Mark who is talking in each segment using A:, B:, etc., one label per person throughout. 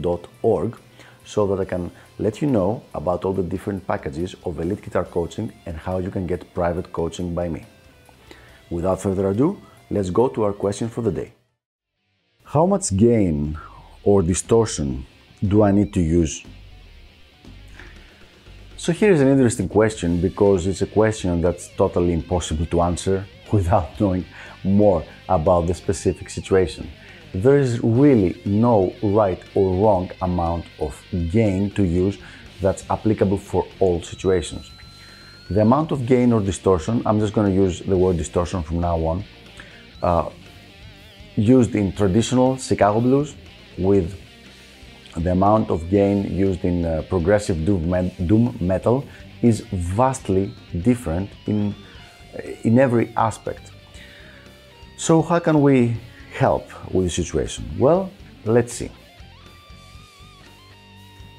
A: dot org so that I can let you know about all the different packages of elite guitar coaching and how you can get private coaching by me. Without further ado, let's go to our question for the day. How much gain or distortion do I need to use? So here's an interesting question because it's a question that's totally impossible to answer without knowing more about the specific situation. There is really no right or wrong amount of gain to use that's applicable for all situations. The amount of gain or distortion, I'm just going to use the word distortion from now on, uh, used in traditional Chicago blues with the amount of gain used in uh, progressive doom, metal is vastly different in, in every aspect. So, how can we help with the situation? Well, let's see.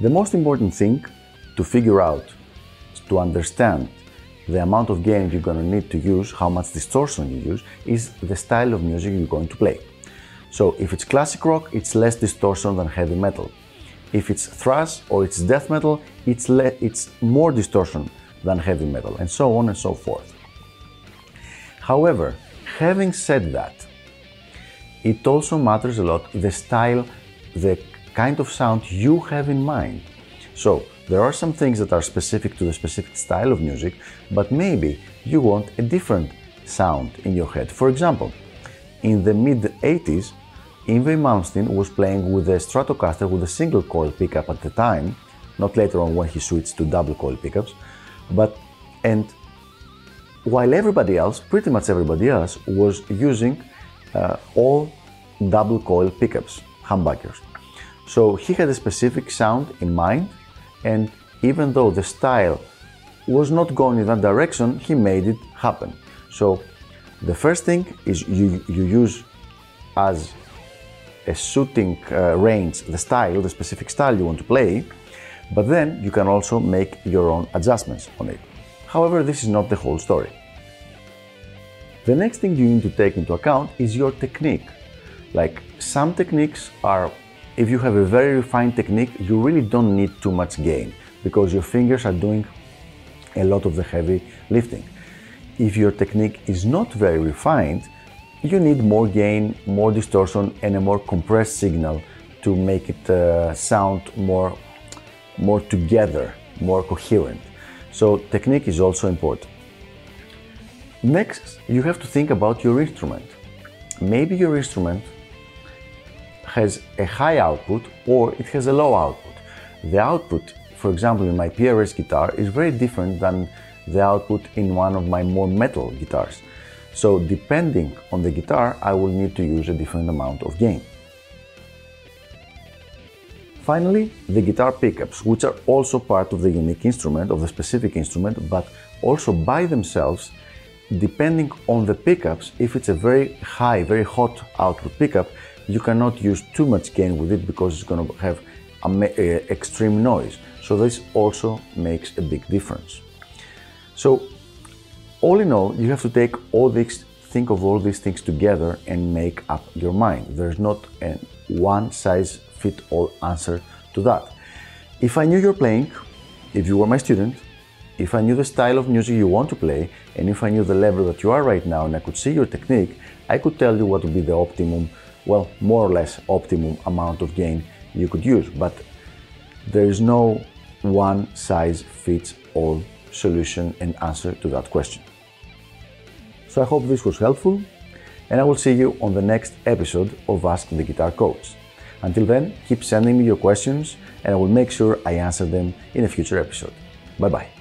A: The most important thing to figure out, to understand the amount of gain you're going to need to use, how much distortion you use, is the style of music you're going to play. So if it's classic rock, it's less distortion than heavy metal. If it's thrash or it's death metal, it's, it's more distortion than heavy metal, and so on and so forth. However, having said that, it also matters a lot the style, the kind of sound you have in mind. So, there are some things that are specific to the specific style of music, but maybe you want a different sound in your head. For example, in the mid 80s, Yngwie Malmsteen was playing with a Stratocaster with a single coil pickup at the time, not later on when he switched to double coil pickups, but and while everybody else, pretty much everybody else, was using all double coil pickups, humbuckers. So he had a specific sound in mind and even though the style was not going in that direction, he made it happen. So the first thing is you, you use as a shooting uh, range the style, the specific style you want to play, but then you can also make your own adjustments on it. However, this is not the whole story. The next thing you need to take into account is your technique. Like some techniques are if you have a very refined technique, you really don't need too much gain because your fingers are doing a lot of the heavy lifting. If your technique is not very refined, you need more gain, more distortion, and a more compressed signal to make it uh, sound more, more together, more coherent. So, technique is also important. Next, you have to think about your instrument. Maybe your instrument has a high output or it has a low output. The output, for example, in my PRS guitar is very different than the output in one of my more metal guitars. So depending on the guitar, I will need to use a different amount of gain. Finally, the guitar pickups, which are also part of the unique instrument, of the specific instrument, but also by themselves, depending on the pickups, if it's a very high, very hot output pickup, you cannot use too much gain with it because it's going to have uh, extreme noise. So this also makes a big difference. So all in all, you have to take all these, think of all these things together and make up your mind. There's not a one size fit all answer to that. If I knew you're playing, if you were my student, if I knew the style of music you want to play, and if I knew the level that you are right now and I could see your technique, I could tell you what would be the optimum well, more or less optimum amount of gain you could use. But there is no one size fits all solution and answer to that question. So I hope this was helpful, and I will see you on the next episode of Ask the Guitar Coach. Until then, keep sending me your questions, and I will make sure I answer them in a future episode. Bye bye.